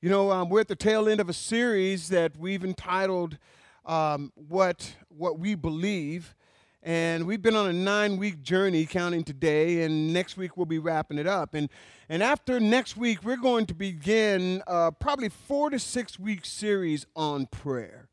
You know, um, we're at the tail end of a series that we've entitled um, "What What We Believe," and we've been on a nine-week journey, counting today, and next week we'll be wrapping it up. and And after next week, we're going to begin uh, probably four to six week series on prayer.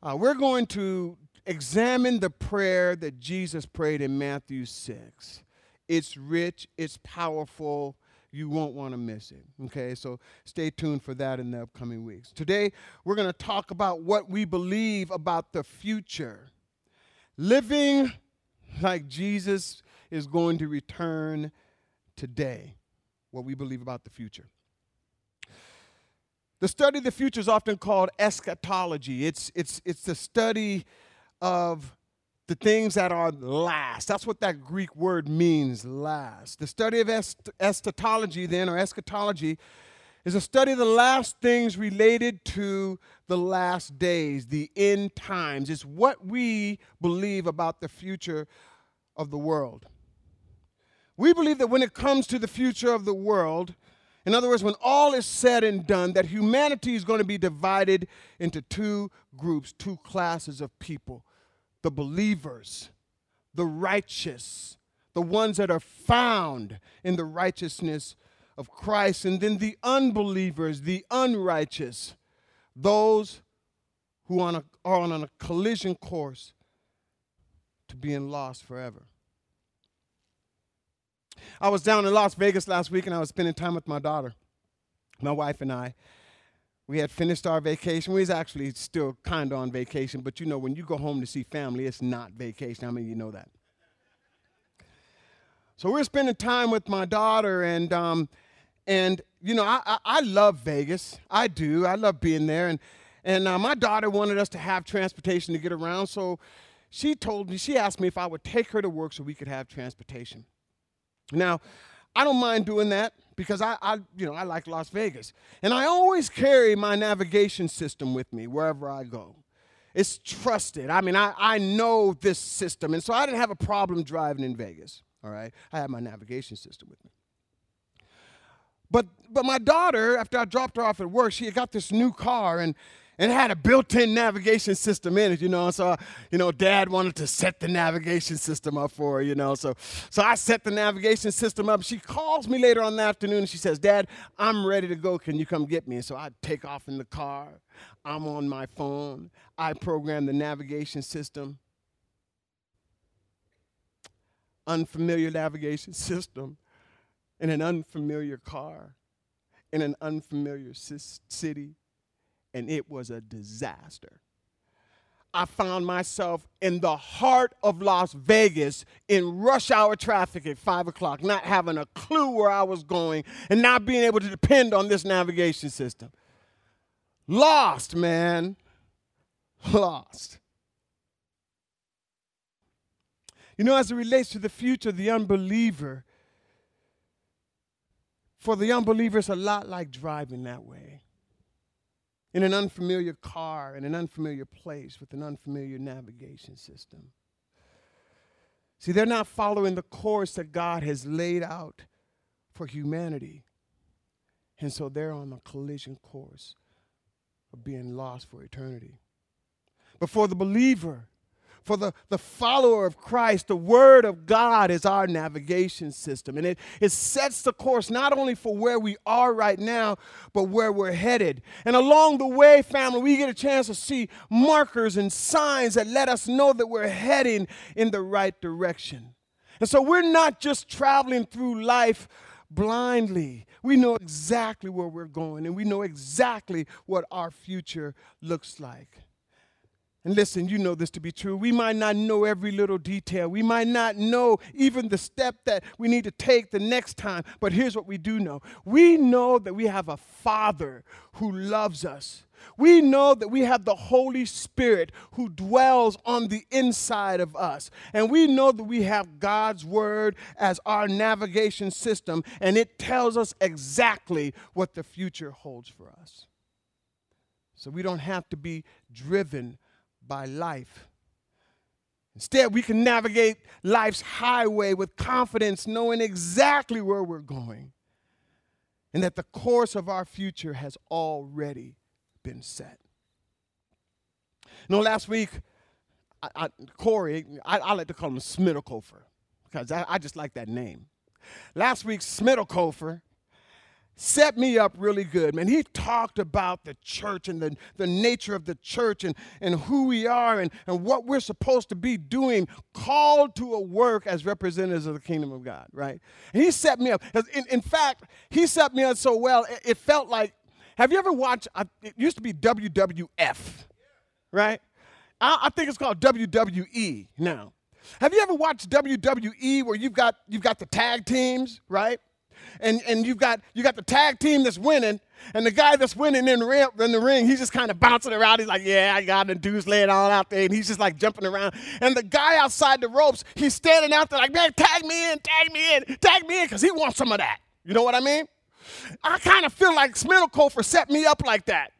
Uh, we're going to examine the prayer that Jesus prayed in Matthew six. It's rich, it's powerful you won't want to miss it. Okay, so stay tuned for that in the upcoming weeks. Today, we're going to talk about what we believe about the future. Living like Jesus is going to return today. What we believe about the future. The study of the future is often called eschatology. It's, it's, it's the study of the things that are last. That's what that Greek word means, last. The study of est- eschatology, then, or eschatology, is a study of the last things related to the last days, the end times. It's what we believe about the future of the world. We believe that when it comes to the future of the world, in other words, when all is said and done, that humanity is going to be divided into two groups, two classes of people the believers, the righteous, the ones that are found in the righteousness of Christ, and then the unbelievers, the unrighteous, those who are on a, are on a collision course to being lost forever. I was down in Las Vegas last week and I was spending time with my daughter, my wife and I. We had finished our vacation. We was actually still kind of on vacation, but you know, when you go home to see family, it's not vacation. Many of you know that? So we're spending time with my daughter, and um, and you know, I, I, I love Vegas. I do. I love being there, and and uh, my daughter wanted us to have transportation to get around, so she told me she asked me if I would take her to work so we could have transportation. Now, I don't mind doing that because I, I, you know, I like Las Vegas. And I always carry my navigation system with me wherever I go. It's trusted. I mean, I, I know this system. And so I didn't have a problem driving in Vegas. All right. I had my navigation system with me. But but my daughter, after I dropped her off at work, she had got this new car and and it had a built-in navigation system in it, you know. So, you know, Dad wanted to set the navigation system up for her, you know. So, so I set the navigation system up. She calls me later on the afternoon and she says, "Dad, I'm ready to go. Can you come get me?" And so I take off in the car. I'm on my phone. I program the navigation system. Unfamiliar navigation system in an unfamiliar car in an unfamiliar city and it was a disaster. I found myself in the heart of Las Vegas in rush hour traffic at five o'clock, not having a clue where I was going and not being able to depend on this navigation system. Lost, man. Lost. You know, as it relates to the future, the unbeliever, for the unbeliever, it's a lot like driving that way in an unfamiliar car, in an unfamiliar place, with an unfamiliar navigation system. See, they're not following the course that God has laid out for humanity. And so they're on a collision course of being lost for eternity. But for the believer, for the, the follower of Christ, the Word of God is our navigation system. And it, it sets the course not only for where we are right now, but where we're headed. And along the way, family, we get a chance to see markers and signs that let us know that we're heading in the right direction. And so we're not just traveling through life blindly. We know exactly where we're going, and we know exactly what our future looks like. And listen, you know this to be true. We might not know every little detail. We might not know even the step that we need to take the next time. But here's what we do know we know that we have a Father who loves us. We know that we have the Holy Spirit who dwells on the inside of us. And we know that we have God's Word as our navigation system, and it tells us exactly what the future holds for us. So we don't have to be driven by life. Instead, we can navigate life's highway with confidence, knowing exactly where we're going. and that the course of our future has already been set. You know, last week, I, I, Corey, I, I, like to call him Smiddlekofer because I, just like that name. Last week, Smiddlekofer set me up really good, man. He talked about the church and the, the nature of the church and, and who we are and, and what we're supposed to be doing, called to a work as representatives of the kingdom of God, right? And he set me up. In, in fact, he set me up so well, it, it felt like, have you ever watched, it used to be WWF, right? I, I think it's called WWE now. Have you ever watched WWE where you've got, you've got the tag teams, right? And, and you've got you got the tag team that's winning, and the guy that's winning in the ring, in the ring he's just kind of bouncing around. He's like, yeah, I got the dudes laying all out there, and he's just like jumping around. And the guy outside the ropes, he's standing out there like, man, tag me in, tag me in, tag me in, because he wants some of that. You know what I mean? I kind of feel like Smiddlekofer set me up like that.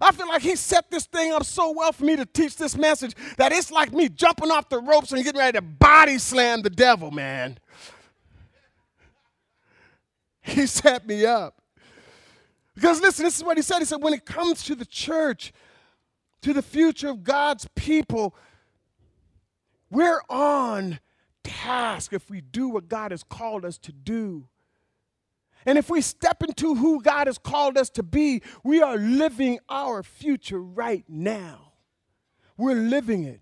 I feel like he set this thing up so well for me to teach this message that it's like me jumping off the ropes and getting ready to body slam the devil, man. He set me up. Because listen, this is what he said. He said, when it comes to the church, to the future of God's people, we're on task if we do what God has called us to do. And if we step into who God has called us to be, we are living our future right now. We're living it.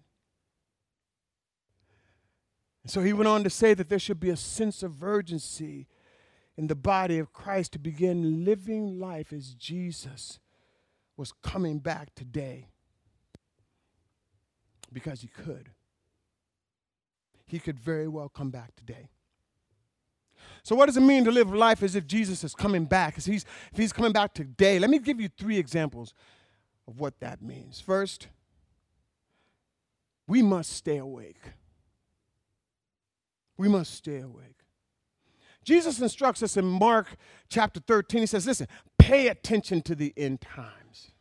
And so he went on to say that there should be a sense of urgency in the body of Christ to begin living life as Jesus was coming back today because he could. He could very well come back today. So, what does it mean to live life as if Jesus is coming back? As he's, if he's coming back today, let me give you three examples of what that means. First, we must stay awake. We must stay awake. Jesus instructs us in Mark chapter 13. He says, Listen, pay attention to the end times.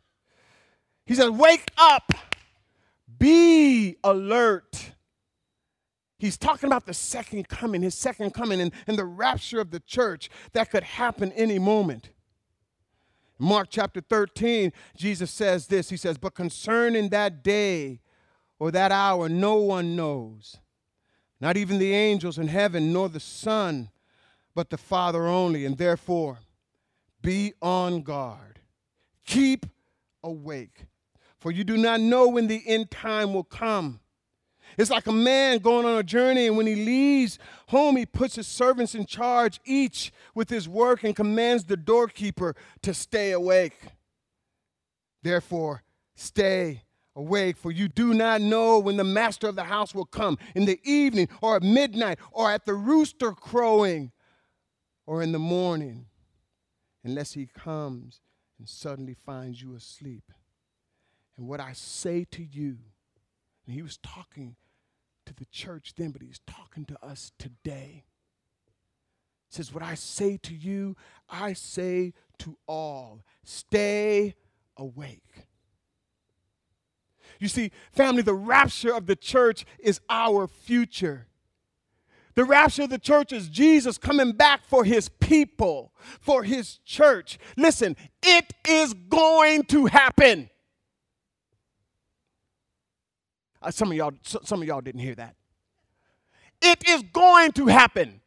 He says, Wake up, be alert. He's talking about the second coming, his second coming, and, and the rapture of the church that could happen any moment. Mark chapter 13, Jesus says this He says, But concerning that day or that hour, no one knows, not even the angels in heaven, nor the Son but the Father only. And therefore, be on guard. Keep awake. For you do not know when the end time will come. It's like a man going on a journey, and when he leaves home, he puts his servants in charge, each with his work, and commands the doorkeeper to stay awake. Therefore, stay awake, for you do not know when the master of the house will come in the evening, or at midnight, or at the rooster crowing or in the morning unless he comes and suddenly finds you asleep. And what I say to you, and he was talking to the church then, but he's talking to us today. Says, What I say to you, I say to all stay awake. You see, family, the rapture of the church is our future. The rapture of the church is Jesus coming back for his people, for his church. Listen, it is going to happen. Uh, some of y'all some of y'all didn't hear that. It is going to happen.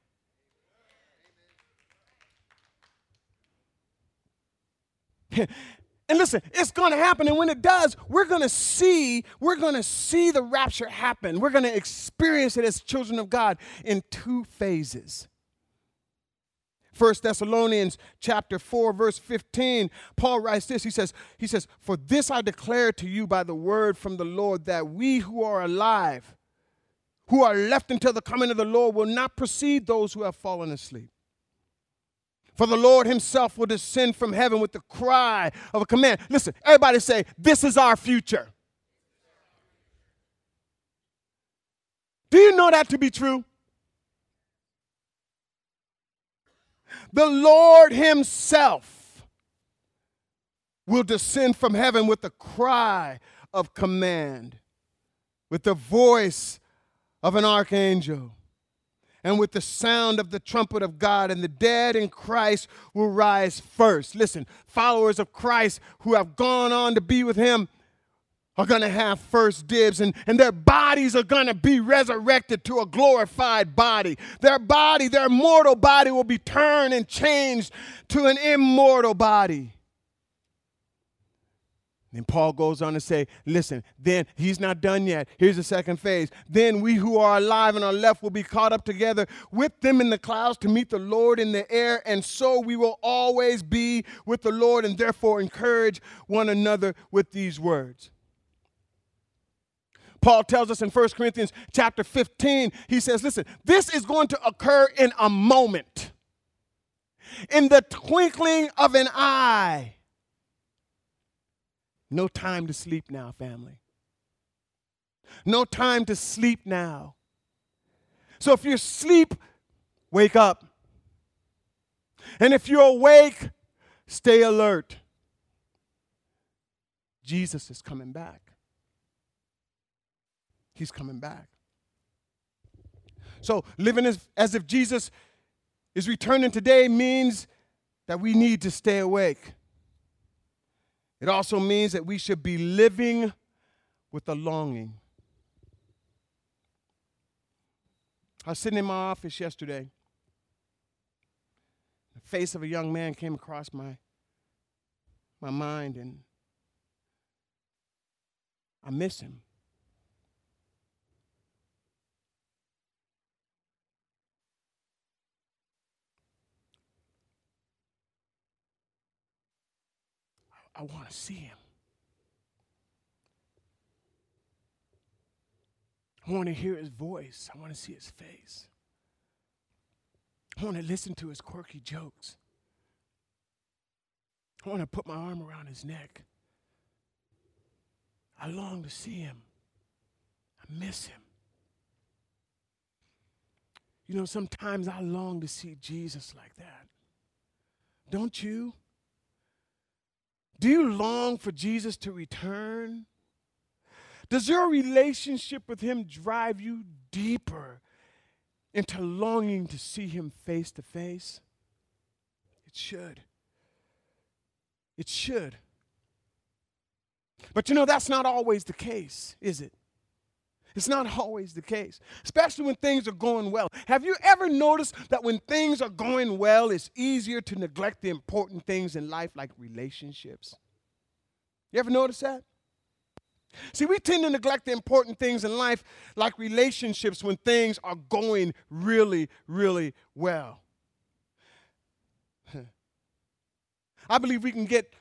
And listen, it's going to happen. And when it does, we're going to see, we're going to see the rapture happen. We're going to experience it as children of God in two phases. First Thessalonians chapter 4 verse 15 Paul writes this he says he says for this I declare to you by the word from the Lord that we who are alive who are left until the coming of the Lord will not precede those who have fallen asleep for the Lord himself will descend from heaven with the cry of a command. Listen, everybody say, This is our future. Do you know that to be true? The Lord himself will descend from heaven with the cry of command, with the voice of an archangel and with the sound of the trumpet of God, and the dead in Christ will rise first. Listen, followers of Christ who have gone on to be with Him are going to have first dibs, and, and their bodies are going to be resurrected to a glorified body. Their body, their mortal body, will be turned and changed to an immortal body. Then Paul goes on to say, listen, then he's not done yet. Here's the second phase. Then we who are alive and are left will be caught up together with them in the clouds to meet the Lord in the air, and so we will always be with the Lord, and therefore encourage one another with these words. Paul tells us in 1 Corinthians chapter 15, he says, listen, this is going to occur in a moment, in the twinkling of an eye. No time to sleep now, family. No time to sleep now. So if you're asleep, wake up. And if you're awake, stay alert. Jesus is coming back. He's coming back. So living as, as if Jesus is returning today means that we need to stay awake. It also means that we should be living with a longing. I was sitting in my office yesterday. The face of a young man came across my, my mind, and I miss him. I want to see him. I want to hear his voice. I want to see his face. I want to listen to his quirky jokes. I want to put my arm around his neck. I long to see him. I miss him. You know, sometimes I long to see Jesus like that. Don't you? Do you long for Jesus to return? Does your relationship with Him drive you deeper into longing to see Him face to face? It should. It should. But you know, that's not always the case, is it? It's not always the case, especially when things are going well. Have you ever noticed that when things are going well, it's easier to neglect the important things in life like relationships? You ever notice that? See, we tend to neglect the important things in life like relationships when things are going really, really well. I believe we can get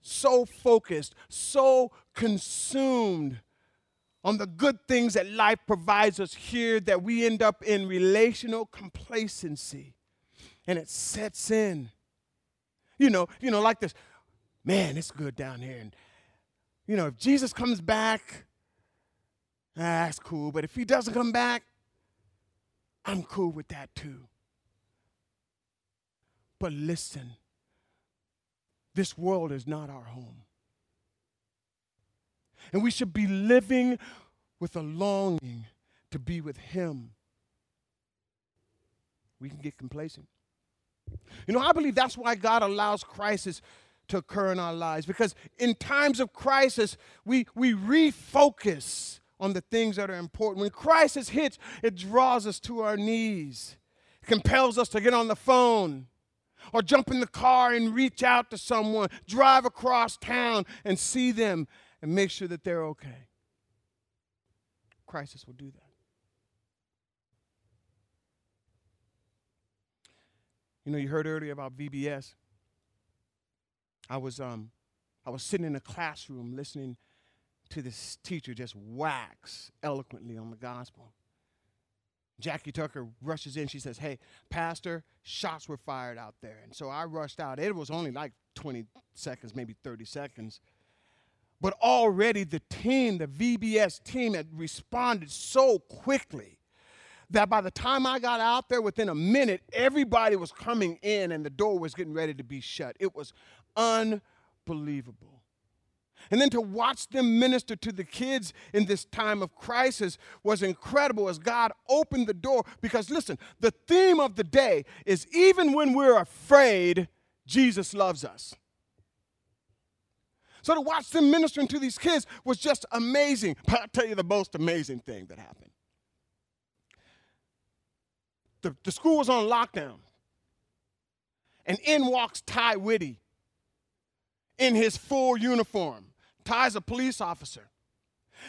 so focused, so consumed on the good things that life provides us here that we end up in relational complacency and it sets in. You know, you know, like this, man, it's good down here. And, you know, if Jesus comes back, ah, that's cool. But if he doesn't come back, I'm cool with that too. But listen, this world is not our home. And we should be living with a longing to be with Him. We can get complacent. You know, I believe that's why God allows crisis to occur in our lives because in times of crisis, we, we refocus on the things that are important. When crisis hits, it draws us to our knees, it compels us to get on the phone or jump in the car and reach out to someone, drive across town and see them and make sure that they're okay. Crisis will do that. You know, you heard earlier about VBS. I was um I was sitting in a classroom listening to this teacher just wax eloquently on the gospel. Jackie Tucker rushes in. She says, Hey, Pastor, shots were fired out there. And so I rushed out. It was only like 20 seconds, maybe 30 seconds. But already the team, the VBS team, had responded so quickly that by the time I got out there, within a minute, everybody was coming in and the door was getting ready to be shut. It was unbelievable. And then to watch them minister to the kids in this time of crisis was incredible as God opened the door. Because listen, the theme of the day is even when we're afraid, Jesus loves us. So to watch them ministering to these kids was just amazing. But I'll tell you the most amazing thing that happened. The, the school was on lockdown. And in walks Ty Whitty in his full uniform. Ty's a police officer.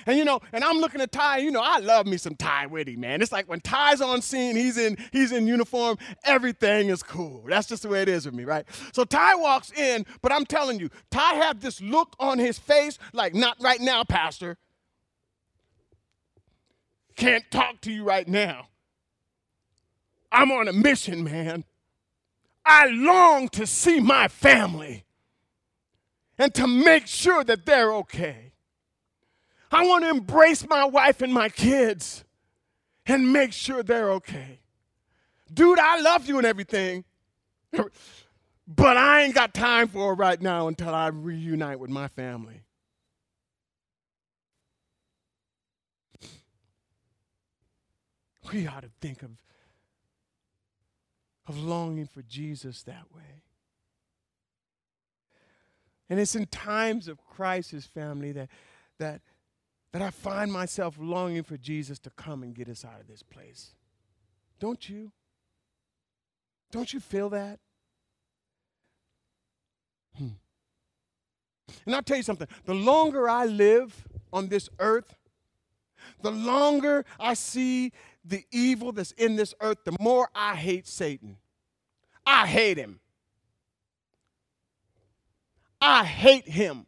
And you know, and I'm looking at Ty, you know, I love me some Ty Whitty, man. It's like when Ty's on scene, he's in, he's in uniform, everything is cool. That's just the way it is with me, right? So Ty walks in, but I'm telling you, Ty had this look on his face, like, not right now, Pastor. Can't talk to you right now. I'm on a mission, man. I long to see my family and to make sure that they're okay. I want to embrace my wife and my kids and make sure they're okay. Dude, I love you and everything, but I ain't got time for it right now until I reunite with my family. We ought to think of, of longing for Jesus that way. And it's in times of crisis, family, that, that, that I find myself longing for Jesus to come and get us out of this place. Don't you? Don't you feel that? Hmm. And I'll tell you something the longer I live on this earth, the longer I see the evil that's in this earth, the more I hate Satan. I hate him. I hate him.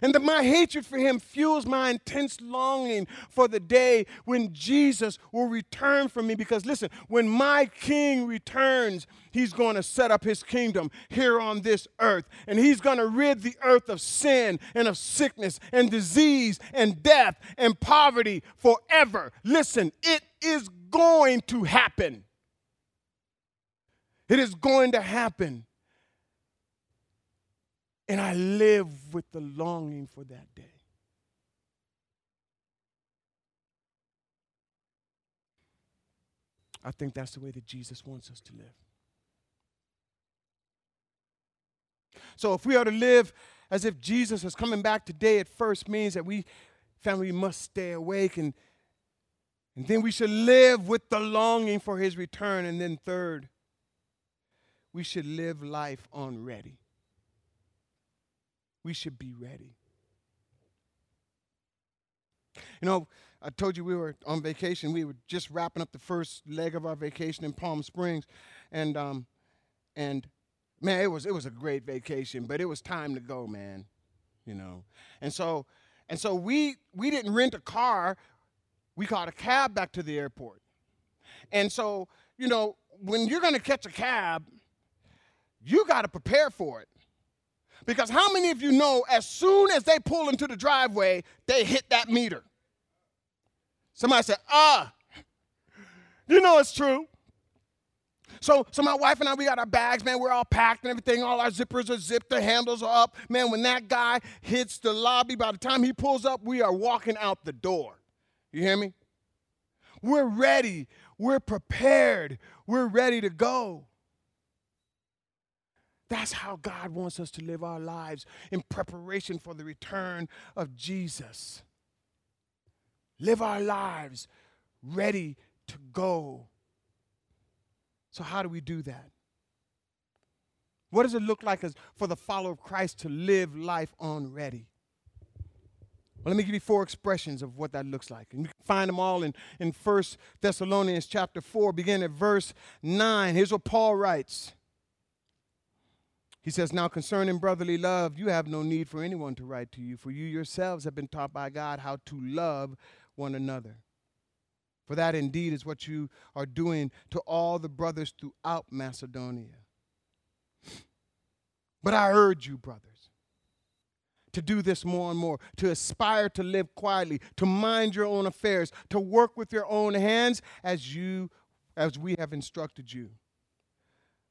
And that my hatred for him fuels my intense longing for the day when Jesus will return for me. Because listen, when my king returns, he's going to set up his kingdom here on this earth. And he's going to rid the earth of sin and of sickness and disease and death and poverty forever. Listen, it is going to happen. It is going to happen. And I live with the longing for that day. I think that's the way that Jesus wants us to live. So if we are to live as if Jesus is coming back today, it first means that we, family, must stay awake and, and then we should live with the longing for his return. And then third, we should live life on ready we should be ready. You know, I told you we were on vacation. We were just wrapping up the first leg of our vacation in Palm Springs, and um, and man, it was it was a great vacation, but it was time to go, man. You know, and so and so we we didn't rent a car. We caught a cab back to the airport, and so you know when you're going to catch a cab, you got to prepare for it. Because how many of you know as soon as they pull into the driveway, they hit that meter? Somebody said, ah. You know it's true. So, so my wife and I, we got our bags, man. We're all packed and everything. All our zippers are zipped, the handles are up. Man, when that guy hits the lobby, by the time he pulls up, we are walking out the door. You hear me? We're ready. We're prepared. We're ready to go. That's how God wants us to live our lives in preparation for the return of Jesus. Live our lives ready to go. So, how do we do that? What does it look like as for the follower of Christ to live life on ready? Well, let me give you four expressions of what that looks like. And you can find them all in, in 1 Thessalonians chapter 4, beginning at verse 9. Here's what Paul writes. He says, Now concerning brotherly love, you have no need for anyone to write to you, for you yourselves have been taught by God how to love one another. For that indeed is what you are doing to all the brothers throughout Macedonia. But I urge you, brothers, to do this more and more, to aspire to live quietly, to mind your own affairs, to work with your own hands as you as we have instructed you.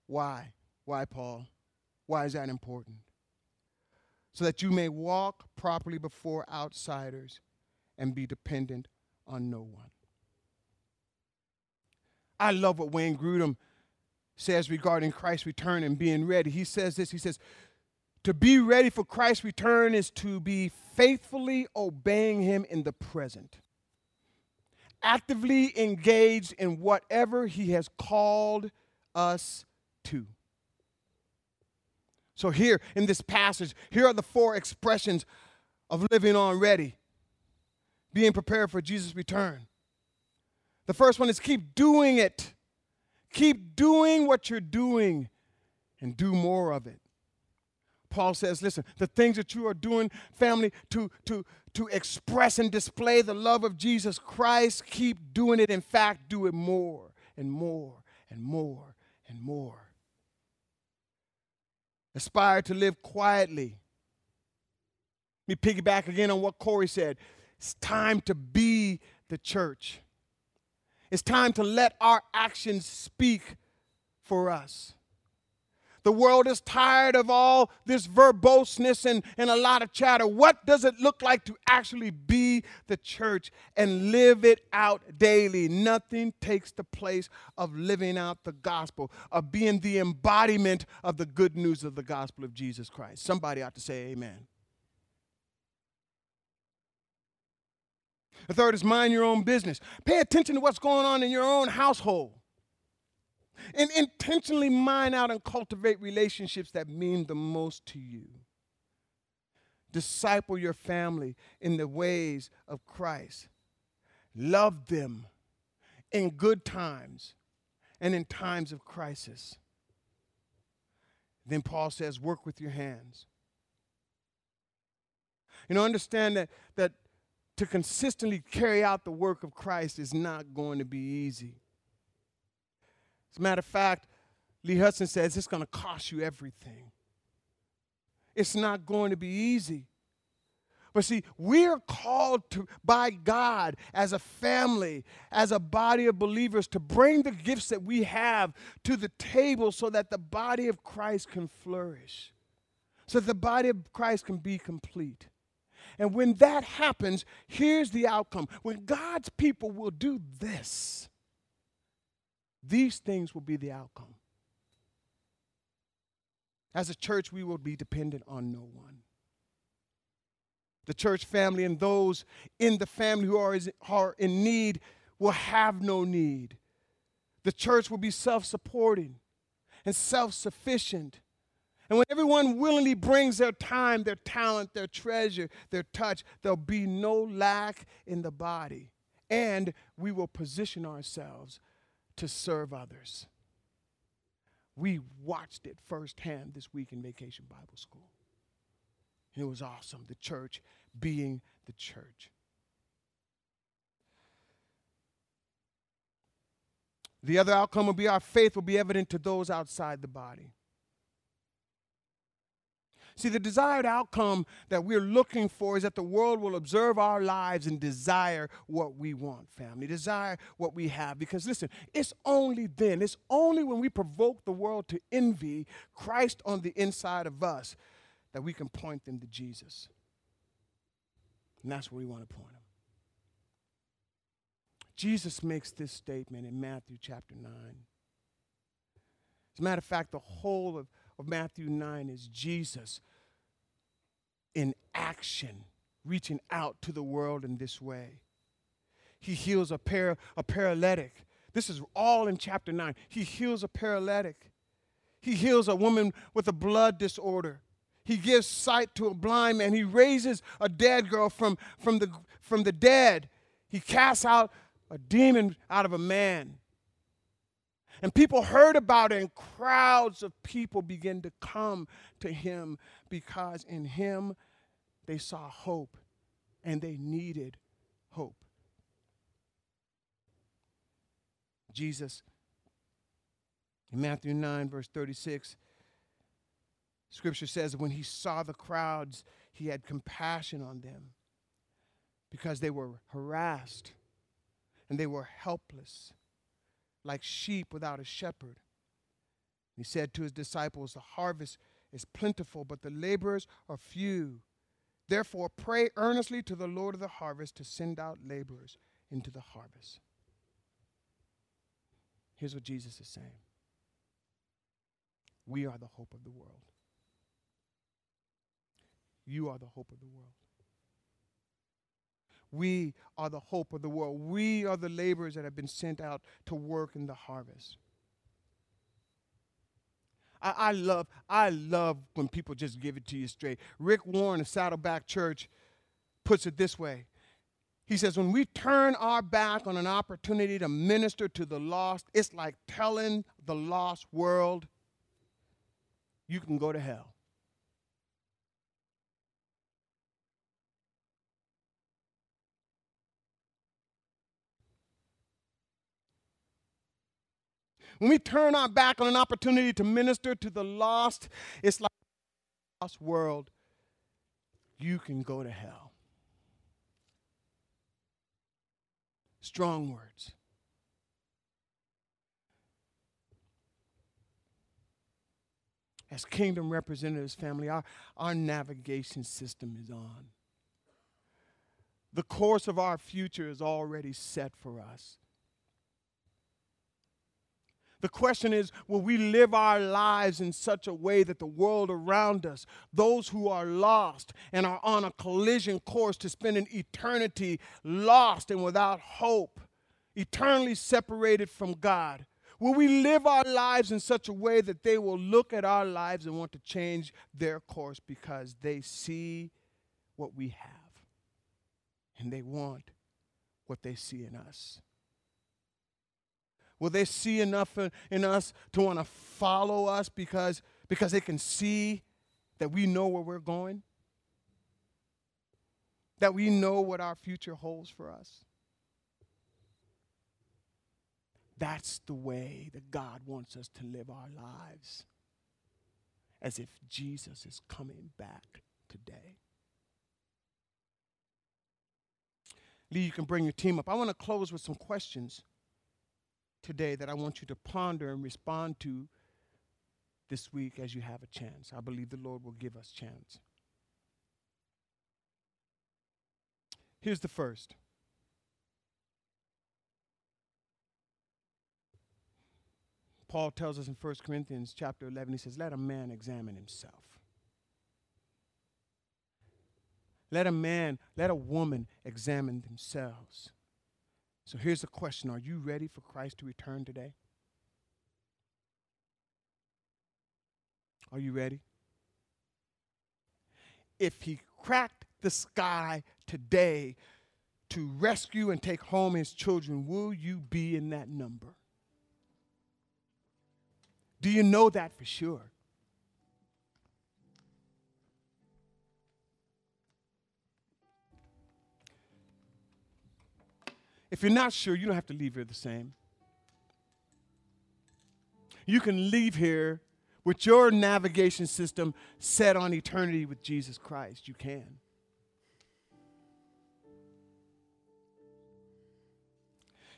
Why? Why, Paul? Why is that important? so that you may walk properly before outsiders and be dependent on no one. I love what Wayne Grudem says regarding Christ's return and being ready. He says this He says, To be ready for Christ's return is to be faithfully obeying Him in the present, actively engaged in whatever He has called us to. So, here in this passage, here are the four expressions of living on ready, being prepared for Jesus' return. The first one is keep doing it. Keep doing what you're doing and do more of it. Paul says, listen, the things that you are doing, family, to, to, to express and display the love of Jesus Christ, keep doing it. In fact, do it more and more and more and more. Aspire to live quietly. Let me piggyback again on what Corey said. It's time to be the church. It's time to let our actions speak for us. The world is tired of all this verboseness and, and a lot of chatter. What does it look like to actually be the church and live it out daily? Nothing takes the place of living out the gospel, of being the embodiment of the good news of the gospel of Jesus Christ. Somebody ought to say amen. The third is mind your own business. Pay attention to what's going on in your own household. And intentionally mine out and cultivate relationships that mean the most to you. Disciple your family in the ways of Christ. Love them in good times and in times of crisis. Then Paul says, work with your hands. You know, understand that, that to consistently carry out the work of Christ is not going to be easy. As a matter of fact, Lee Hudson says it's going to cost you everything. It's not going to be easy. But see, we're called to, by God as a family, as a body of believers, to bring the gifts that we have to the table so that the body of Christ can flourish, so that the body of Christ can be complete. And when that happens, here's the outcome. When God's people will do this, these things will be the outcome. As a church, we will be dependent on no one. The church family and those in the family who are, in need will have no need. The church will be self supporting and self sufficient and when everyone willingly brings their time, their talent, their treasure, their touch, there'll be no lack in the body. And we will position ourselves to serve others. We watched it firsthand this week in Vacation Bible School. And it was awesome, the church being the church. The other outcome will be our faith will be evident to those outside the body. See, the desired outcome that we're looking for is that the world will observe our lives and desire what we want, family, desire what we have. Because listen, it's only then, it's only when we provoke the world to envy Christ on the inside of us that we can point them to Jesus. And that's where we want to point them. Jesus makes this statement in Matthew chapter 9. As a matter of fact, the whole of, of Matthew 9 is Jesus in action, reaching out to the world in this way. He heals a, para, a paralytic. This is all in chapter 9. He heals a paralytic. He heals a woman with a blood disorder. He gives sight to a blind man. He raises a dead girl from, from, the, from the dead. He casts out a demon out of a man. And people heard about it, and crowds of people began to come to him because in him they saw hope and they needed hope. Jesus, in Matthew 9, verse 36, scripture says, when he saw the crowds, he had compassion on them because they were harassed and they were helpless like sheep without a shepherd. He said to his disciples, The harvest is plentiful, but the laborers are few. Therefore, pray earnestly to the Lord of the harvest to send out laborers into the harvest. Here's what Jesus is saying We are the hope of the world. You are the hope of the world. We are the hope of the world. We are the laborers that have been sent out to work in the harvest. I, I, love, I love when people just give it to you straight. Rick Warren of Saddleback Church puts it this way. He says, when we turn our back on an opportunity to minister to the lost, it's like telling the lost world, you can go to hell. When we turn our back on an opportunity to minister to the lost, it's like lost world. You can go to hell. Strong words. As kingdom representatives, family, our, our navigation system is on. The course of our future is already set for us. The question is will we live our lives in such a way that the world around us, those who are lost and are on a collision course to spend an eternity lost and without hope, eternally separated from God, will we live our lives in such a way that they will look at our lives and want to change their course because they see what we have and they want what they see in us? Will they see enough in us to want to follow us because, because they can see that we know where we're going? That we know what our future holds for us? That's the way that God wants us to live our lives, as if Jesus is coming back today. Lee, you can bring your team up. I want to close with some questions today that I want you to ponder and respond to this week as you have a chance. I believe the Lord will give us chance. Here's the first. Paul tells us in 1 Corinthians chapter 11, he says, Let a man examine himself. Let a man, let a woman examine themselves. So here's the question Are you ready for Christ to return today? Are you ready? If he cracked the sky today to rescue and take home his children, will you be in that number? Do you know that for sure? If you're not sure, you don't have to leave here the same. You can leave here with your navigation system set on eternity with Jesus Christ. You can.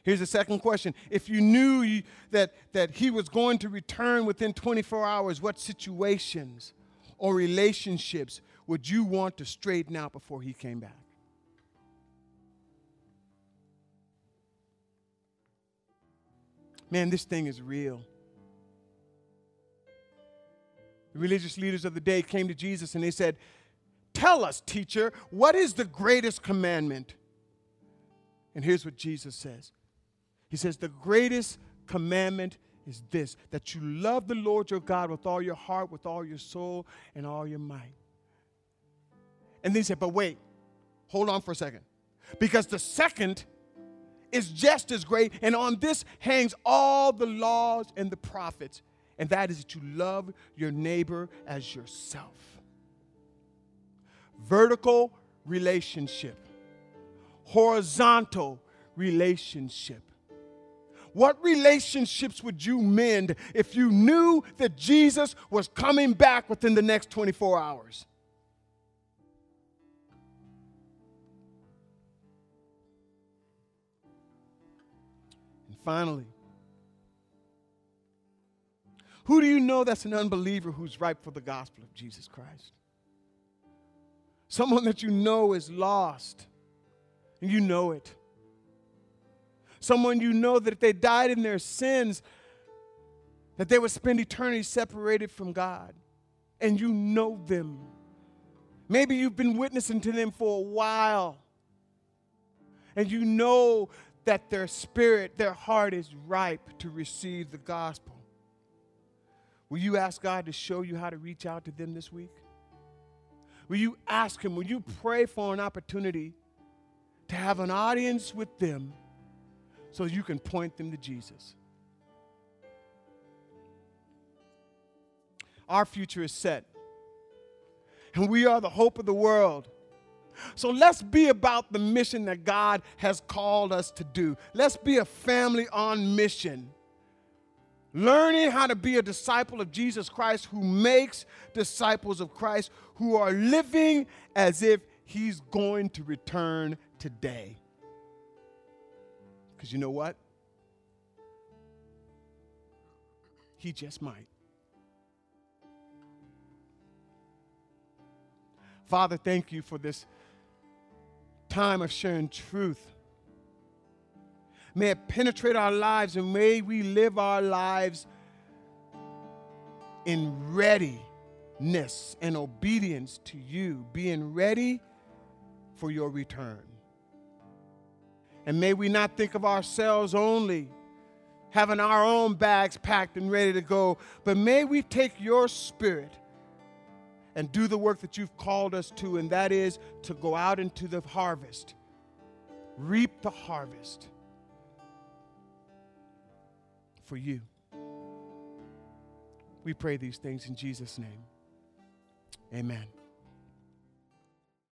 Here's the second question. If you knew that, that he was going to return within 24 hours, what situations or relationships would you want to straighten out before he came back? Man, this thing is real. The religious leaders of the day came to Jesus and they said, Tell us, teacher, what is the greatest commandment? And here's what Jesus says He says, The greatest commandment is this that you love the Lord your God with all your heart, with all your soul, and all your might. And they said, But wait, hold on for a second. Because the second is just as great, and on this hangs all the laws and the prophets, and that is to love your neighbor as yourself. Vertical relationship, horizontal relationship. What relationships would you mend if you knew that Jesus was coming back within the next 24 hours? Finally, Who do you know that's an unbeliever who's ripe for the gospel of Jesus Christ? Someone that you know is lost, and you know it. Someone you know that if they died in their sins, that they would spend eternity separated from God, and you know them. Maybe you've been witnessing to them for a while, and you know that their spirit, their heart is ripe to receive the gospel. Will you ask God to show you how to reach out to them this week? Will you ask Him, will you pray for an opportunity to have an audience with them so you can point them to Jesus? Our future is set, and we are the hope of the world. So let's be about the mission that God has called us to do. Let's be a family on mission. Learning how to be a disciple of Jesus Christ who makes disciples of Christ who are living as if he's going to return today. Because you know what? He just might. Father, thank you for this time of sharing truth. May it penetrate our lives and may we live our lives in readiness and obedience to you, being ready for your return. And may we not think of ourselves only having our own bags packed and ready to go, but may we take your spirit and do the work that you've called us to, and that is to go out into the harvest, reap the harvest for you. We pray these things in Jesus' name. Amen.